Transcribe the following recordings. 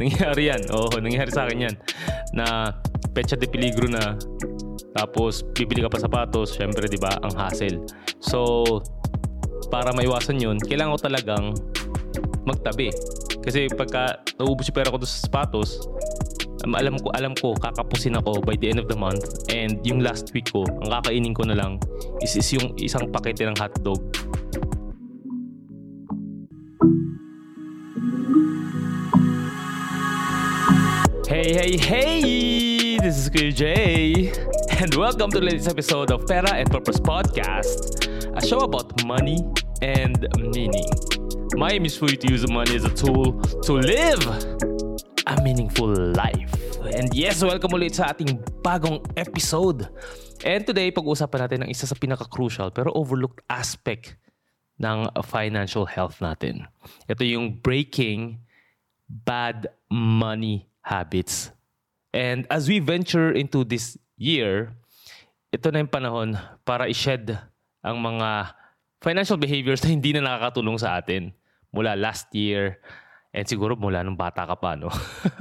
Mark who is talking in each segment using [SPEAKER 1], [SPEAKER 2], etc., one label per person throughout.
[SPEAKER 1] Nangyari yan. Oo, nangyari sa akin yan. Na pecha de peligro na. Tapos, bibili ka pa sapatos. Siyempre, di ba, ang hassle. So, para maiwasan yun, kailangan ko talagang magtabi. Kasi pagka naubos yung pera ko sa sapatos, um, alam ko, alam ko, kakapusin ako by the end of the month. And yung last week ko, ang kakainin ko na lang is, is yung isang pakete ng hotdog Hey, hey, hey! This is Kuya Jay, and welcome to the latest episode of Pera and Purpose Podcast, a show about money and meaning. My aim is for you to use money as a tool to live a meaningful life. And yes, welcome ulit sa ating bagong episode. And today, pag-uusapan natin ang isa sa pinaka-crucial pero overlooked aspect ng financial health natin. Ito yung breaking bad money habits. And as we venture into this year, ito na yung panahon para i-shed ang mga financial behaviors na hindi na nakakatulong sa atin mula last year and siguro mula nung bata ka pa, no?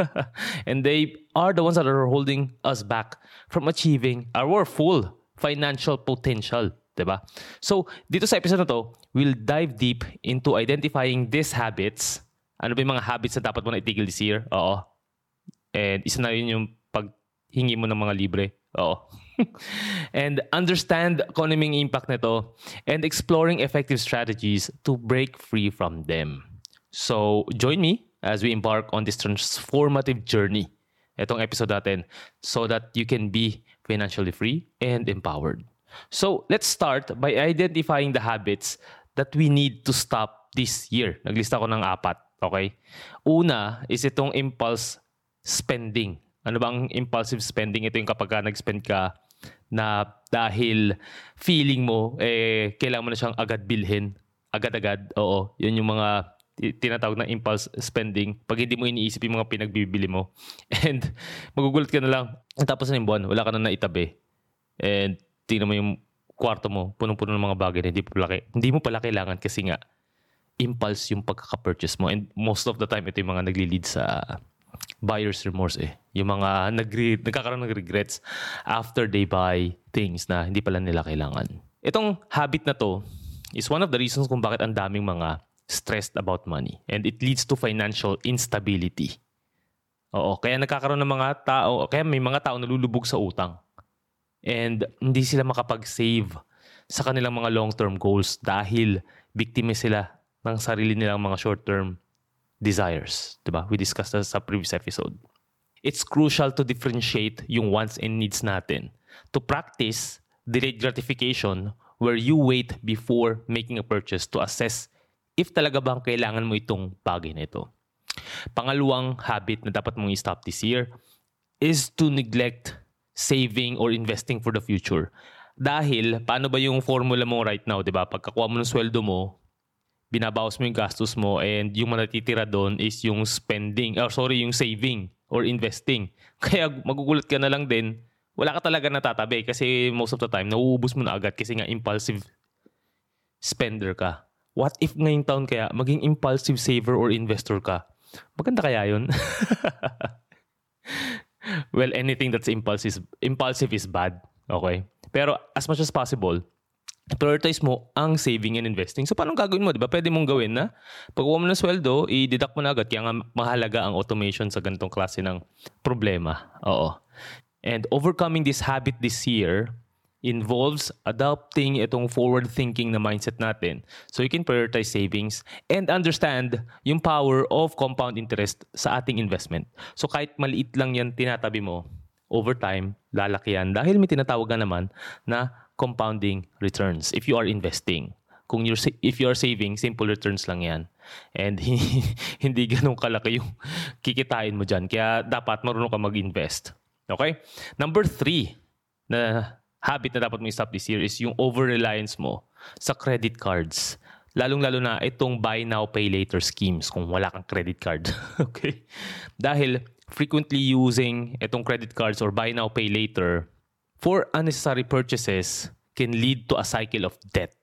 [SPEAKER 1] and they are the ones that are holding us back from achieving our full financial potential, ba? So, dito sa episode na to, we'll dive deep into identifying these habits. Ano ba yung mga habits na dapat mo na itigil this year? Oo, And isa na yun yung paghingi mo ng mga libre. Oo. and understand yung impact nito and exploring effective strategies to break free from them. So, join me as we embark on this transformative journey. Itong episode natin so that you can be financially free and empowered. So, let's start by identifying the habits that we need to stop this year. Naglista ko ng apat, okay? Una is itong impulse spending. Ano bang impulsive spending? Ito yung kapag ka nag-spend ka na dahil feeling mo, eh, kailangan mo na siyang agad bilhin. Agad-agad. Oo. Yun yung mga tinatawag na impulse spending pag hindi mo iniisip yung mga pinagbibili mo. And magugulat ka na lang. Tapos na yung buwan, wala ka na naitabi. And tingnan mo yung kwarto mo, punong-puno ng mga bagay na hindi, pala, hindi mo pala kailangan kasi nga impulse yung pagkaka-purchase mo. And most of the time, ito yung mga nagli-lead sa buyer's remorse eh. Yung mga nagre- nagkakaroon ng regrets after they buy things na hindi pala nila kailangan. Itong habit na to is one of the reasons kung bakit ang daming mga stressed about money. And it leads to financial instability. Oo, kaya nagkakaroon ng mga tao, kaya may mga tao nalulubog sa utang. And hindi sila makapag-save sa kanilang mga long-term goals dahil biktima sila ng sarili nilang mga short-term desires. Diba? We discussed that sa previous episode. It's crucial to differentiate yung wants and needs natin. To practice delayed gratification where you wait before making a purchase to assess if talaga bang kailangan mo itong bagay na ito. Pangalawang habit na dapat mong i-stop this year is to neglect saving or investing for the future. Dahil, paano ba yung formula mo right now, di ba? Pagkakuha mo ng sweldo mo, binabawas mo yung gastos mo and yung manatitira doon is yung spending, or sorry, yung saving or investing. Kaya magugulat ka na lang din, wala ka talaga natatabi kasi most of the time, nauubos mo na agad kasi nga impulsive spender ka. What if ngayong taon kaya maging impulsive saver or investor ka? Maganda kaya yun? well, anything that's impulsive, impulsive is bad. Okay? Pero as much as possible, prioritize mo ang saving and investing. So, paano gagawin mo? Di ba? Pwede mong gawin na pag mo ng sweldo, i-deduct mo na agad. Kaya nga mahalaga ang automation sa ganitong klase ng problema. Oo. And overcoming this habit this year involves adopting itong forward-thinking na mindset natin. So you can prioritize savings and understand yung power of compound interest sa ating investment. So kahit maliit lang yan tinatabi mo, over time, lalaki yan. Dahil may tinatawag naman na compounding returns if you are investing. Kung you're, if you are saving, simple returns lang yan. And hindi ganun kalaki yung kikitain mo dyan. Kaya dapat marunong ka mag-invest. Okay? Number three na habit na dapat mo i-stop this year is yung over-reliance mo sa credit cards. Lalong-lalo na itong buy now, pay later schemes kung wala kang credit card. okay? Dahil frequently using itong credit cards or buy now, pay later for unnecessary purchases can lead to a cycle of debt.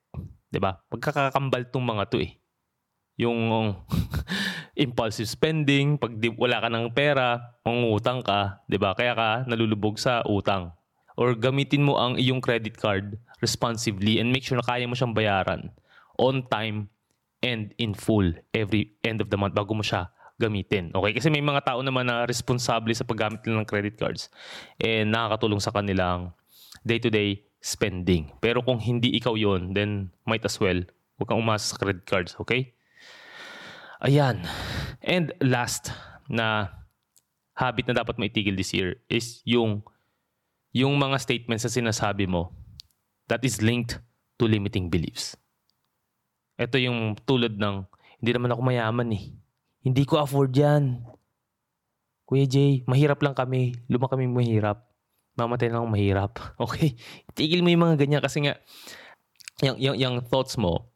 [SPEAKER 1] 'Di ba? Magkakakambal tong mga 'to eh. yung impulsive spending, pag di, wala ka ng pera, mangungutang ka, 'di ba? Kaya ka nalulubog sa utang. Or gamitin mo ang iyong credit card responsibly and make sure na kaya mo siyang bayaran on time and in full every end of the month bago mo siya gamitin. Okay? Kasi may mga tao naman na responsable sa paggamit ng credit cards and nakakatulong sa kanilang day-to-day spending. Pero kung hindi ikaw yon then might as well, huwag kang umasa sa credit cards. Okay? Ayan. And last na habit na dapat maitigil this year is yung yung mga statements na sinasabi mo that is linked to limiting beliefs. Ito yung tulad ng, hindi naman ako mayaman eh. Hindi ko afford yan. Kuya Jay, mahirap lang kami. Luma kami mahirap. Mamatay lang ako mahirap. Okay? Tigil mo yung mga ganyan kasi nga, yung, yung, yung thoughts mo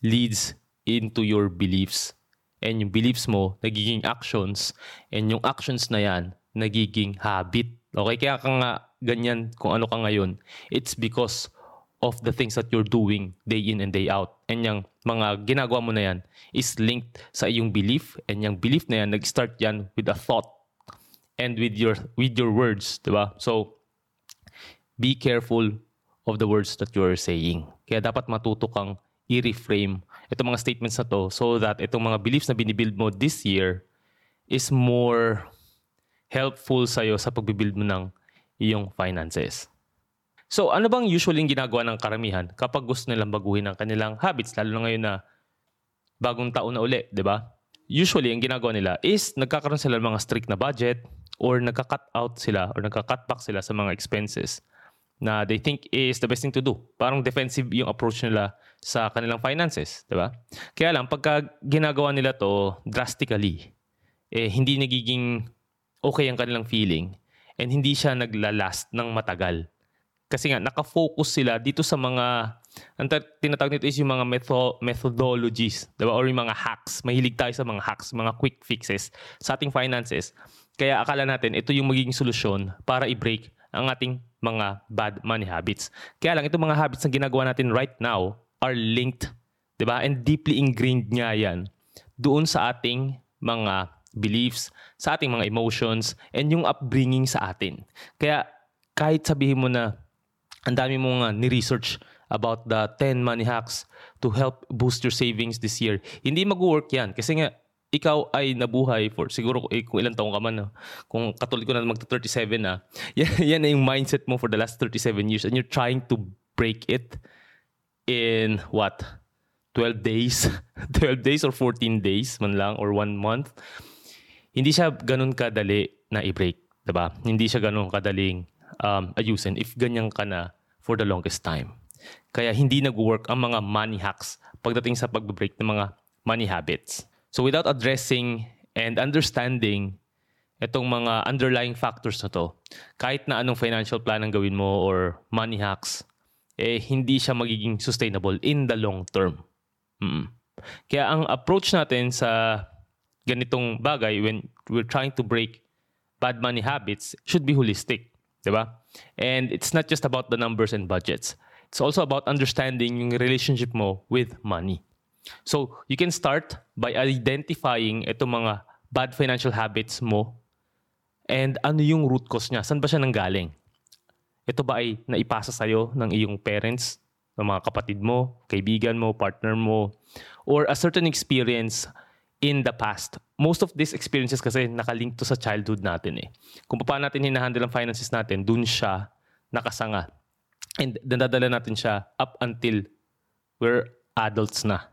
[SPEAKER 1] leads into your beliefs. And yung beliefs mo, nagiging actions. And yung actions na yan, nagiging habit. Okay? Kaya ka nga ganyan kung ano ka ngayon. It's because of the things that you're doing day in and day out. And yung mga ginagawa mo na yan is linked sa iyong belief. And yung belief na yan, nag-start yan with a thought and with your with your words, di ba? So, be careful of the words that you are saying. Kaya dapat matuto kang i-reframe itong mga statements na to so that itong mga beliefs na binibuild mo this year is more helpful sa'yo sa pagbibuild mo ng iyong finances. So ano bang usually ginagawa ng karamihan kapag gusto nilang baguhin ang kanilang habits, lalo na ngayon na bagong taon na uli, di ba? Usually, ang ginagawa nila is nagkakaroon sila ng mga strict na budget or nagka-cut out sila or nagka-cut back sila sa mga expenses na they think is the best thing to do. Parang defensive yung approach nila sa kanilang finances, di ba? Kaya lang, pagka ginagawa nila to drastically, eh, hindi nagiging okay ang kanilang feeling and hindi siya naglalast ng matagal kasi nga nakafocus sila dito sa mga ang tinatawag nito is yung mga metho- methodologies, 'di ba? Or yung mga hacks. Mahilig tayo sa mga hacks, mga quick fixes sa ating finances. Kaya akala natin ito yung magiging solusyon para i-break ang ating mga bad money habits. Kaya lang itong mga habits na ginagawa natin right now are linked, 'di ba? And deeply ingrained nga 'yan doon sa ating mga beliefs, sa ating mga emotions, and yung upbringing sa atin. Kaya kahit sabihin mo na ang dami mong uh, ni-research about the 10 money hacks to help boost your savings this year. Hindi mag-work yan kasi nga ikaw ay nabuhay for siguro eh, kung ilang taong ka man. No? Kung katulad ko na magta-37 na, yan, yan na yung mindset mo for the last 37 years and you're trying to break it in what? 12 days? 12 days or 14 days man lang or 1 month. Hindi siya ganun kadali na i-break. Diba? Hindi siya ganun kadaling um, ayusin if ganyan ka na for the longest time. Kaya hindi nag-work ang mga money hacks pagdating sa pag-break ng mga money habits. So without addressing and understanding itong mga underlying factors na to, kahit na anong financial plan ang gawin mo or money hacks, eh hindi siya magiging sustainable in the long term. Mm. Kaya ang approach natin sa ganitong bagay when we're trying to break bad money habits should be holistic. Diba? And it's not just about the numbers and budgets. It's also about understanding yung relationship mo with money. So, you can start by identifying itong mga bad financial habits mo and ano yung root cause niya. Saan ba siya nanggaling? Ito ba ay naipasa sa'yo ng iyong parents, ng mga kapatid mo, kaibigan mo, partner mo, or a certain experience in the past. Most of these experiences kasi nakalink to sa childhood natin eh. Kung paano natin hinahandle ang finances natin, dun siya nakasanga. And dadala natin siya up until we're adults na.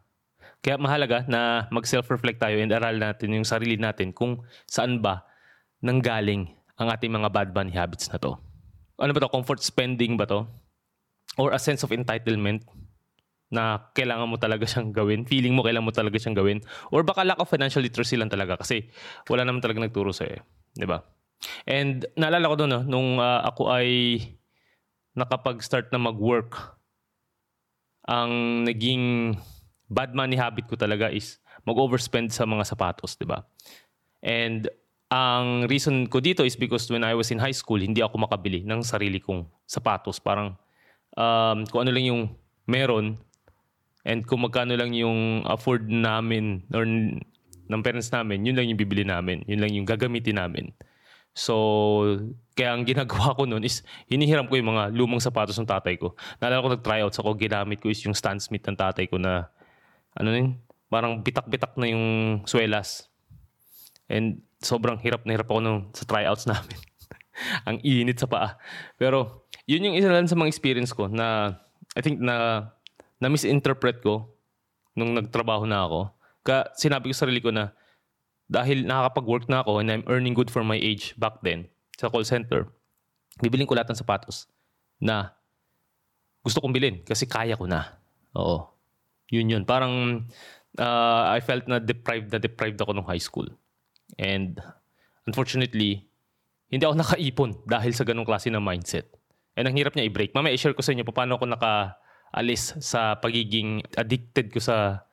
[SPEAKER 1] Kaya mahalaga na mag-self-reflect tayo and aral natin yung sarili natin kung saan ba nanggaling ang ating mga bad money habits na to. Ano ba to? Comfort spending ba to? Or a sense of entitlement na kailangan mo talaga siyang gawin, feeling mo kailangan mo talaga siyang gawin, or baka lack of financial literacy lang talaga kasi wala naman talaga nagturo sa'yo. Eh. Di ba? And naalala ko doon, no, nung uh, ako ay nakapag-start na mag-work, ang naging bad money habit ko talaga is mag-overspend sa mga sapatos, di ba? And ang reason ko dito is because when I was in high school, hindi ako makabili ng sarili kong sapatos. Parang um, kung ano lang yung meron, And kung magkano lang yung afford namin or ng parents namin, yun lang yung bibili namin. Yun lang yung gagamitin namin. So, kaya ang ginagawa ko noon is hinihiram ko yung mga lumang sapatos ng tatay ko. Naalala ko nag-tryouts ako, ginamit ko is yung Stan Smith ng tatay ko na ano yun, parang bitak-bitak na yung swelas. And sobrang hirap na hirap ako nung sa tryouts namin. ang init sa paa. Pero yun yung isa lang sa mga experience ko na I think na na misinterpret ko nung nagtrabaho na ako. Ka sinabi ko sa sarili ko na dahil nakakapag-work na ako and I'm earning good for my age back then sa call center, bibiling ko lahat ng sapatos na gusto kong bilhin kasi kaya ko na. Oo. Yun yun. Parang uh, I felt na deprived na deprived ako nung high school. And unfortunately, hindi ako nakaipon dahil sa ganong klase ng mindset. And ang hirap niya i-break. Mamaya i-share ko sa inyo paano ako naka-alis sa pagiging addicted ko sa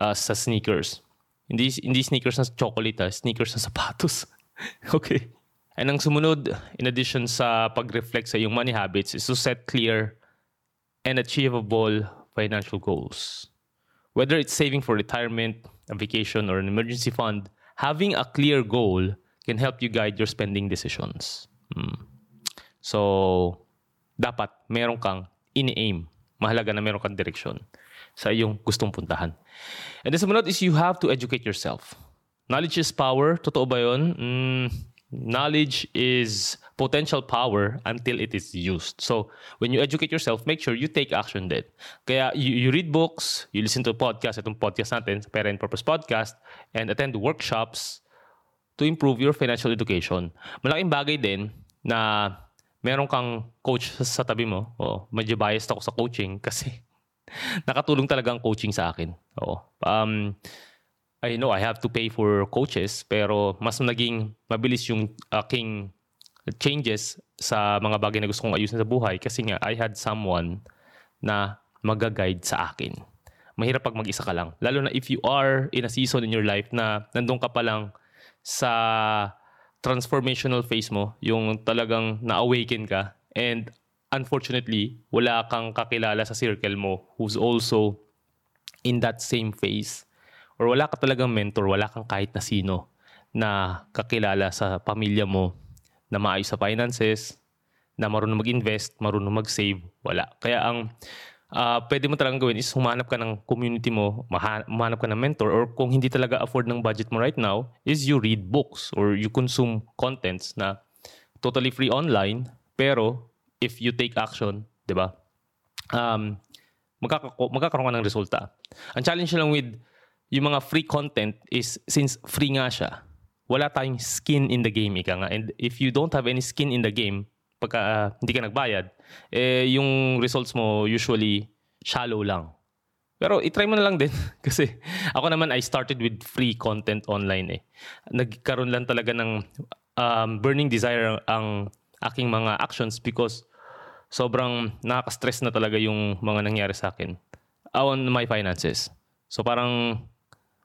[SPEAKER 1] uh, sa sneakers. Hindi, hindi sneakers na chocolate, ha? sneakers na sapatos. okay. And ang sumunod, in addition sa pag-reflect sa iyong money habits, is to set clear and achievable financial goals. Whether it's saving for retirement, a vacation, or an emergency fund, having a clear goal can help you guide your spending decisions. Hmm. So, dapat meron kang ini-aim. Mahalaga na meron kang direksyon sa iyong gustong puntahan. And the sumunod is you have to educate yourself. Knowledge is power. Totoo ba yun? Mm, knowledge is potential power until it is used. So, when you educate yourself, make sure you take action din. Kaya you, you read books, you listen to podcast, itong podcast natin, Parent Purpose Podcast, and attend workshops to improve your financial education. Malaking bagay din na meron kang coach sa tabi mo. Oh, medyo biased ako sa coaching kasi nakatulong talaga ang coaching sa akin. Oo. Um, I know I have to pay for coaches pero mas naging mabilis yung aking changes sa mga bagay na gusto kong ayusin sa buhay kasi nga I had someone na mag-guide sa akin. Mahirap pag mag-isa ka lang. Lalo na if you are in a season in your life na nandun ka pa lang sa transformational phase mo, yung talagang na-awaken ka and unfortunately, wala kang kakilala sa circle mo who's also in that same phase. Or wala ka talagang mentor, wala kang kahit na sino na kakilala sa pamilya mo na maayos sa finances, na marunong mag-invest, marunong mag-save, wala. Kaya ang uh, pwede mo talagang gawin is humanap ka ng community mo, humanap ka ng mentor, or kung hindi talaga afford ng budget mo right now, is you read books or you consume contents na totally free online, pero if you take action, di ba? Um, magkaka- magkakaroon ka ng resulta. Ang challenge lang with yung mga free content is since free nga siya, wala tayong skin in the game, ika nga. And if you don't have any skin in the game, pagka uh, hindi ka nagbayad, eh, yung results mo usually shallow lang. Pero itry mo na lang din. Kasi ako naman, I started with free content online eh. Nagkaroon lang talaga ng um, burning desire ang aking mga actions because sobrang nakaka-stress na talaga yung mga nangyari sa akin on my finances. So parang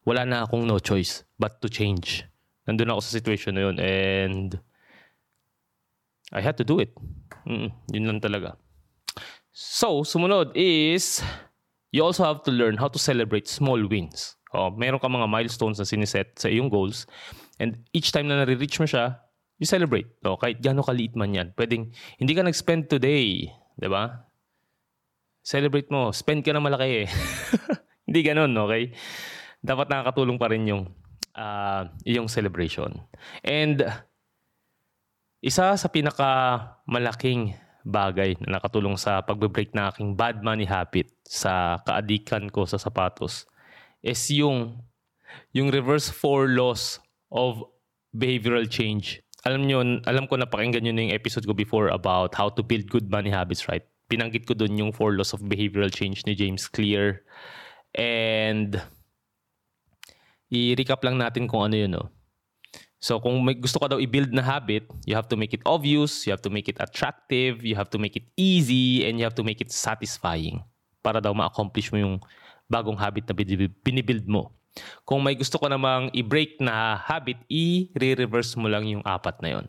[SPEAKER 1] wala na akong no choice but to change. Nandun ako sa situation na yun and I had to do it. Mm, yun lang talaga. So, sumunod is you also have to learn how to celebrate small wins. Oh, meron ka mga milestones na siniset sa iyong goals and each time na nare-reach mo siya, you celebrate. No? Kahit gano'ng kaliit man yan. Pwedeng, hindi ka nag-spend today. Di ba? Celebrate mo. Spend ka na malaki eh. hindi ganun, okay? Dapat nakakatulong pa rin yung, uh, yung celebration. And, isa sa pinaka malaking bagay na nakatulong sa pagbe-break na aking bad money habit sa kaadikan ko sa sapatos is yung yung reverse four laws of behavioral change alam nyo, alam ko napakinggan nyo na yung episode ko before about how to build good money habits, right? Pinanggit ko doon yung four laws of behavioral change ni James Clear. And i-recap lang natin kung ano yun, no? So kung may gusto ka daw i-build na habit, you have to make it obvious, you have to make it attractive, you have to make it easy, and you have to make it satisfying para daw ma-accomplish mo yung bagong habit na binibuild mo. Kung may gusto ko namang i-break na habit, i-reverse mo lang yung apat na yon.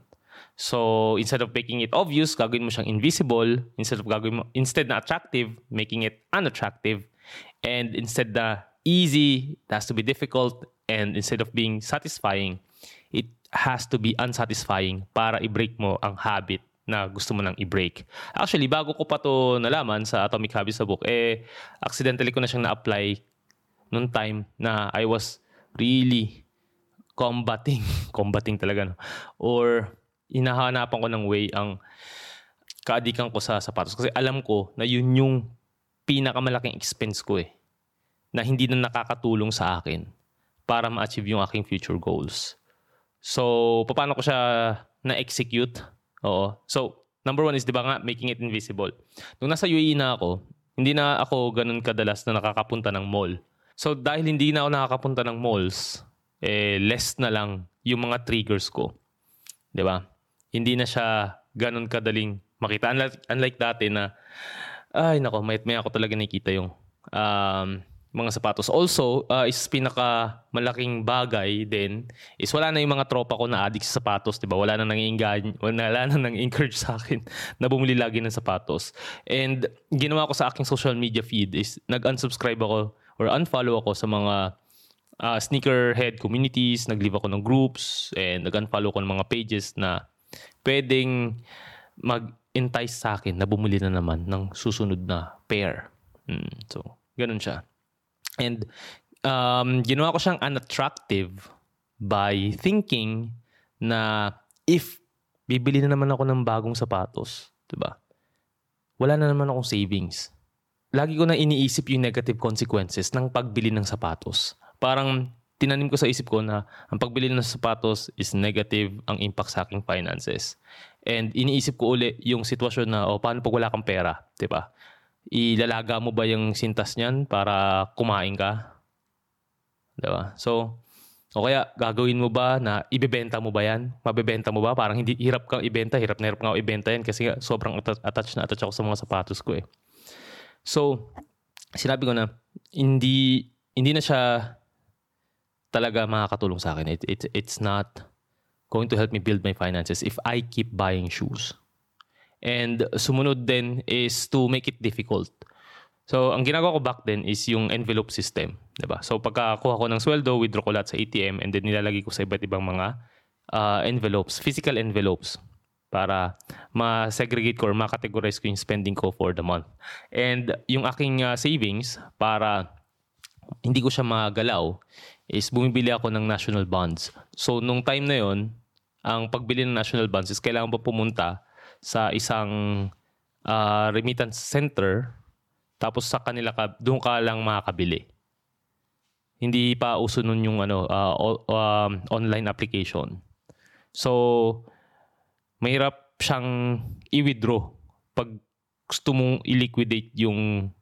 [SPEAKER 1] So, instead of making it obvious, gagawin mo siyang invisible. Instead of gagawin mo, instead na attractive, making it unattractive. And instead na easy, it has to be difficult, and instead of being satisfying, it has to be unsatisfying para i-break mo ang habit na gusto mo nang i-break. Actually, bago ko pa to nalaman sa Atomic Habits sa book, eh, accidentally ko na siyang na-apply noong time na I was really combating, combating talaga, no? or hinahanapan ko ng way ang kaadikan ko sa sapatos. Kasi alam ko na yun yung pinakamalaking expense ko eh. Na hindi na nakakatulong sa akin para ma-achieve yung aking future goals. So, paano ko siya na-execute? Oo. So, number one is, di ba nga, making it invisible. Nung nasa UAE na ako, hindi na ako ganun kadalas na nakakapunta ng mall. So, dahil hindi na ako nakakapunta ng malls, eh, less na lang yung mga triggers ko. Di ba? Hindi na siya ganun kadaling makita. Unlike, unlike dati na, ay nako, may, may ako talaga nakikita yung um, mga sapatos. Also, uh, is pinaka malaking bagay din is wala na yung mga tropa ko na addict sa sapatos, 'di ba? Wala na nang wala na nang encourage sa akin na bumili lagi ng sapatos. And ginawa ko sa aking social media feed is nag-unsubscribe ako or unfollow ako sa mga uh, sneakerhead communities, nag-leave ako ng groups, and nag-unfollow ko ng mga pages na pwedeng mag-entice sa akin na bumili na naman ng susunod na pair. Hmm, so, ganun siya. And um, ginawa ko siyang unattractive by thinking na if bibili na naman ako ng bagong sapatos, 'di ba? Wala na naman akong savings. Lagi ko na iniisip yung negative consequences ng pagbili ng sapatos. Parang tinanim ko sa isip ko na ang pagbili ng sapatos is negative ang impact sa aking finances. And iniisip ko uli yung sitwasyon na, oh, paano pag wala kang pera? ba? Ilalaga mo ba yung sintas niyan para kumain ka? Diba? So, o kaya gagawin mo ba na ibebenta mo ba yan? Mabebenta mo ba? Parang hindi hirap kang ibenta, hirap na hirap kang ibenta yan kasi nga sobrang attached na attached ako sa mga sapatos ko eh. So, sinabi ko na hindi hindi na siya talaga makakatulong sa akin. It, it, it's not going to help me build my finances if I keep buying shoes. And sumunod din is to make it difficult. So, ang ginagawa ko back then is yung envelope system. Diba? So, pagkakuha ko ng sweldo, withdraw ko lahat sa ATM and then nilalagay ko sa iba't ibang mga uh, envelopes, physical envelopes para ma-segregate ko or ma-categorize ko yung spending ko for the month. And yung aking uh, savings para hindi ko siya magalaw is bumibili ako ng national bonds. So, nung time na yon ang pagbili ng national bonds is kailangan pa pumunta sa isang uh, remittance center tapos sa kanila ka doon ka lang makakabili. Hindi pa uso nun yung ano uh, uh, online application. So mahirap siyang i-withdraw pag gusto mong i-liquidate yung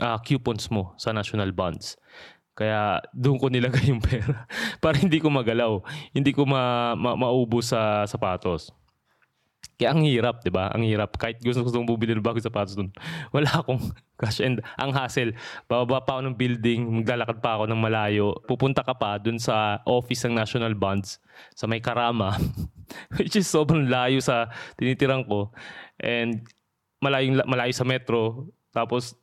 [SPEAKER 1] uh, coupons mo sa national bonds. Kaya doon ko nilagay yung pera para hindi ko magalaw, hindi ko ma, ma maubos sa sapatos. Kaya ang hirap, 'di ba? Ang hirap. Kahit gusto kong bumili ng bagong sapatos doon, wala akong cash and ang hassle. Bababa pa ako ng building, maglalakad pa ako ng malayo. Pupunta ka pa doon sa office ng National Bonds sa may Karama, which is sobrang layo sa tinitirang ko. And malayo malayo sa metro. Tapos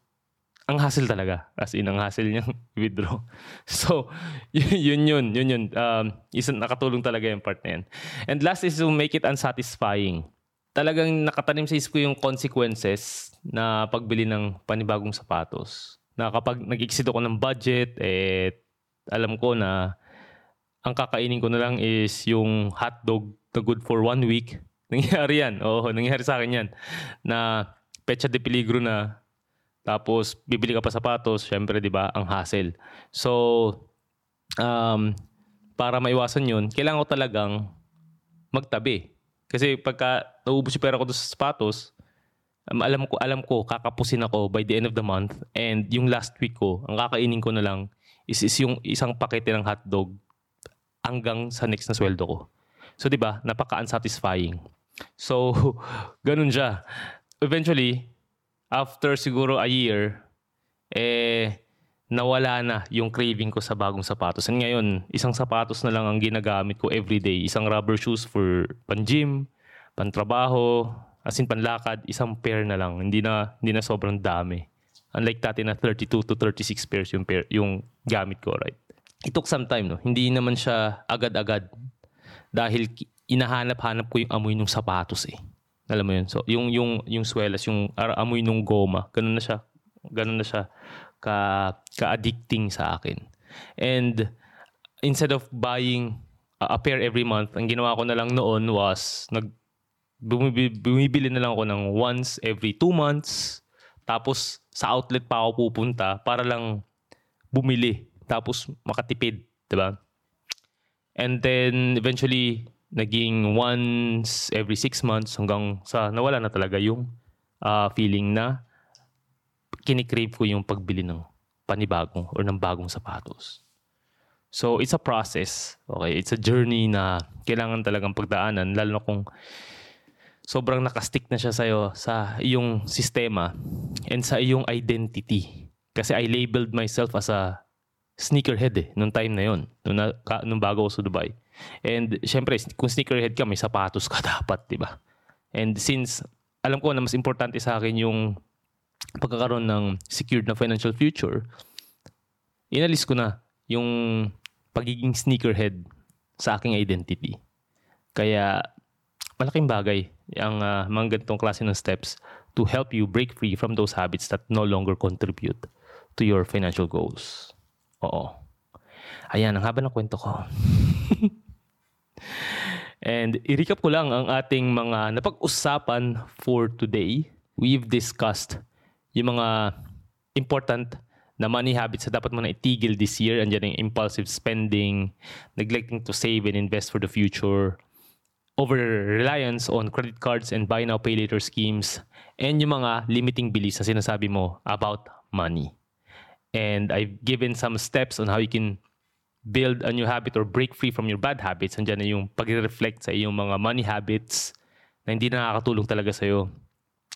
[SPEAKER 1] ang hassle talaga. As in, ang hassle niyang withdraw. So, yun yun, yun yun. Um, isa, nakatulong talaga yung part na yan. And last is to make it unsatisfying talagang nakatanim sa isip ko yung consequences na pagbili ng panibagong sapatos. Na kapag nag-exceed ako ng budget, eh, alam ko na ang kakainin ko na lang is yung hotdog na good for one week. Nangyari yan. Oo, nangyari sa akin yan. Na pecha de peligro na. Tapos, bibili ka pa sapatos. Siyempre, di ba, ang hassle. So, um, para maiwasan yun, kailangan ko talagang magtabi kasi pagka naubos yung pera ko sa sapatos, um, alam ko alam ko kakapusin ako by the end of the month and yung last week ko, ang kakainin ko na lang is, is yung isang pakete ng hotdog hanggang sa next na sweldo ko. So 'di ba? Napaka-unsatisfying. So ganun siya. Eventually, after siguro a year, eh nawala na yung craving ko sa bagong sapatos. And ngayon, isang sapatos na lang ang ginagamit ko everyday. Isang rubber shoes for pan-gym, pan-trabaho, as in panlakad, isang pair na lang. Hindi na, hindi na sobrang dami. Unlike dati na 32 to 36 pairs yung, pair, yung gamit ko, right? It took some time, no? Hindi naman siya agad-agad. Dahil inahanap-hanap ko yung amoy ng sapatos eh. Alam mo yun? So, yung, yung, yung swelas, yung amoy ng goma, ganun na siya. Ganun na siya ka, ka-addicting sa akin. And instead of buying a pair every month, ang ginawa ko na lang noon was nag bumibili, bumibili na lang ako ng once every two months tapos sa outlet pa ako pupunta para lang bumili. Tapos makatipid, 'di ba? And then eventually naging once every six months hanggang sa nawala na talaga yung uh, feeling na kinikrave ko yung pagbili ng panibagong or ng bagong sapatos. So it's a process. Okay, it's a journey na kailangan talagang pagdaanan lalo na kung sobrang nakastick na siya sa'yo sa iyong sistema and sa iyong identity. Kasi I labeled myself as a sneakerhead eh, nung time na yon nung, na, nung bago ako sa Dubai. And syempre, kung sneakerhead ka, may sapatos ka dapat, di ba? And since alam ko na mas importante sa akin yung pagkakaroon ng secured na financial future, inalis ko na yung pagiging sneakerhead sa aking identity. Kaya malaking bagay ang uh, mga ganitong klase ng steps to help you break free from those habits that no longer contribute to your financial goals. Oo. Ayan, ang haba ng kwento ko. And i-recap ko lang ang ating mga napag-usapan for today. We've discussed yung mga important na money habits na dapat mo na itigil this year. Andiyan yung impulsive spending, neglecting to save and invest for the future, over-reliance on credit cards and buy now, pay later schemes, and yung mga limiting beliefs na sinasabi mo about money. And I've given some steps on how you can build a new habit or break free from your bad habits. Andiyan na yung pag-reflect sa iyong mga money habits na hindi na nakakatulong talaga sa'yo.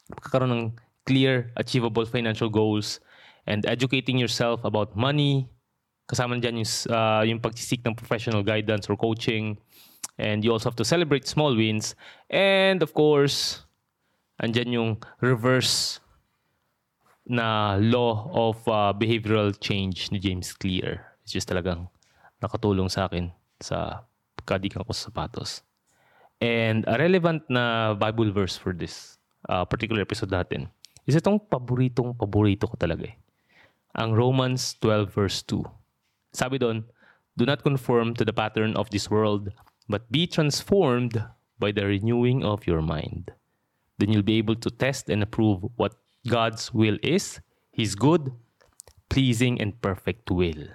[SPEAKER 1] Pagkakaroon ng clear, achievable financial goals and educating yourself about money. Kasama dyan yung, uh, yung pagsisik ng professional guidance or coaching And you also have to celebrate small wins. And of course, andyan yung reverse na law of uh, behavioral change ni James Clear. It's just talagang nakatulong sa akin sa pagkadikan ko sa sapatos. And a relevant na Bible verse for this uh, particular episode natin is itong paboritong paborito ko talaga eh. Ang Romans 12 verse 2. Sabi doon, Do not conform to the pattern of this world, but be transformed by the renewing of your mind. Then you'll be able to test and approve what God's will is, His good, pleasing, and perfect will.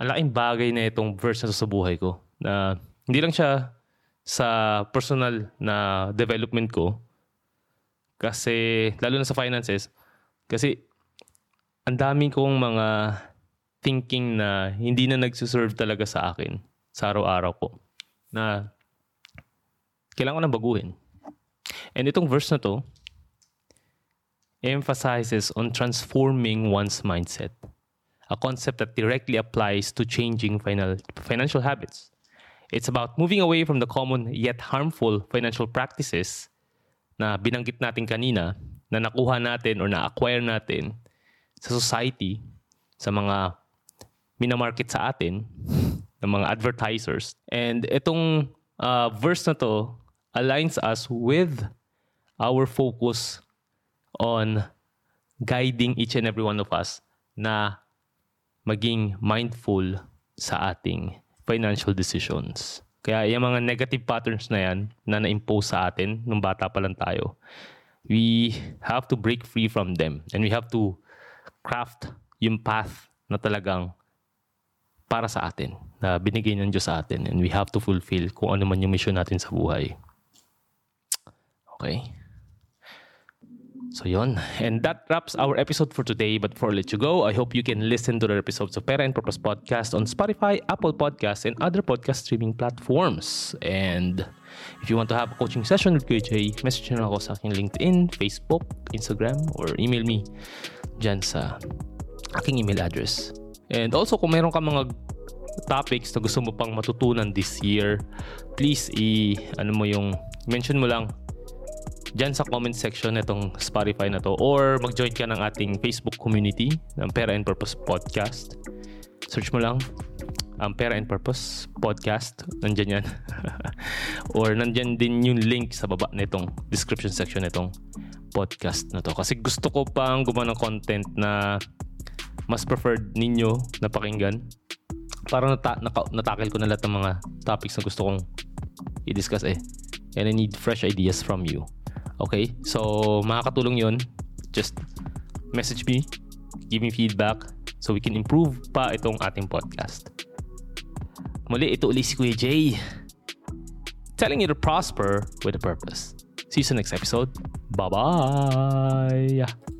[SPEAKER 1] Ang laking bagay na itong verse na sa buhay ko na hindi lang siya sa personal na development ko kasi lalo na sa finances kasi ang daming kong mga thinking na hindi na nagsuserve talaga sa akin sa araw-araw ko na kailangan ko na baguhin. And itong verse na to emphasizes on transforming one's mindset, a concept that directly applies to changing final, financial habits. It's about moving away from the common yet harmful financial practices na binanggit natin kanina na nakuha natin or na-acquire natin sa society, sa mga minamarket sa atin, ng mga advertisers. And itong uh, verse na to aligns us with our focus on guiding each and every one of us na maging mindful sa ating financial decisions. Kaya yung mga negative patterns na yan na na-impose sa atin nung bata pa lang tayo, we have to break free from them and we have to craft yung path na talagang para sa atin, na binigay ng Diyos sa atin and we have to fulfill kung ano man yung mission natin sa buhay. Okay? So yon. And that wraps our episode for today. But before I let you go, I hope you can listen to the episodes of Pera and Purpose Podcast on Spotify, Apple Podcasts, and other podcast streaming platforms. And if you want to have a coaching session with QJ, message nyo ako sa aking LinkedIn, Facebook, Instagram, or email me dyan sa aking email address. And also, kung mayroon ka mga topics na gusto mo pang matutunan this year, please i ano mo yung mention mo lang dyan sa comment section nitong Spotify na to or mag-join ka ng ating Facebook community ng Pera and Purpose Podcast. Search mo lang ang um, Pera and Purpose Podcast. Nandyan yan. or nandyan din yung link sa baba nitong description section nitong podcast na to. Kasi gusto ko pang gumawa ng content na mas preferred ninyo na pakinggan. Para nata- naka- natakil ko na lahat ng mga topics na gusto kong i-discuss eh. And I need fresh ideas from you. Okay? So, makakatulong yun. Just message me, give me feedback so we can improve pa itong ating podcast. Muli, ito uli si Kuya Jay. Telling you to prosper with a purpose. See you next episode. Bye-bye!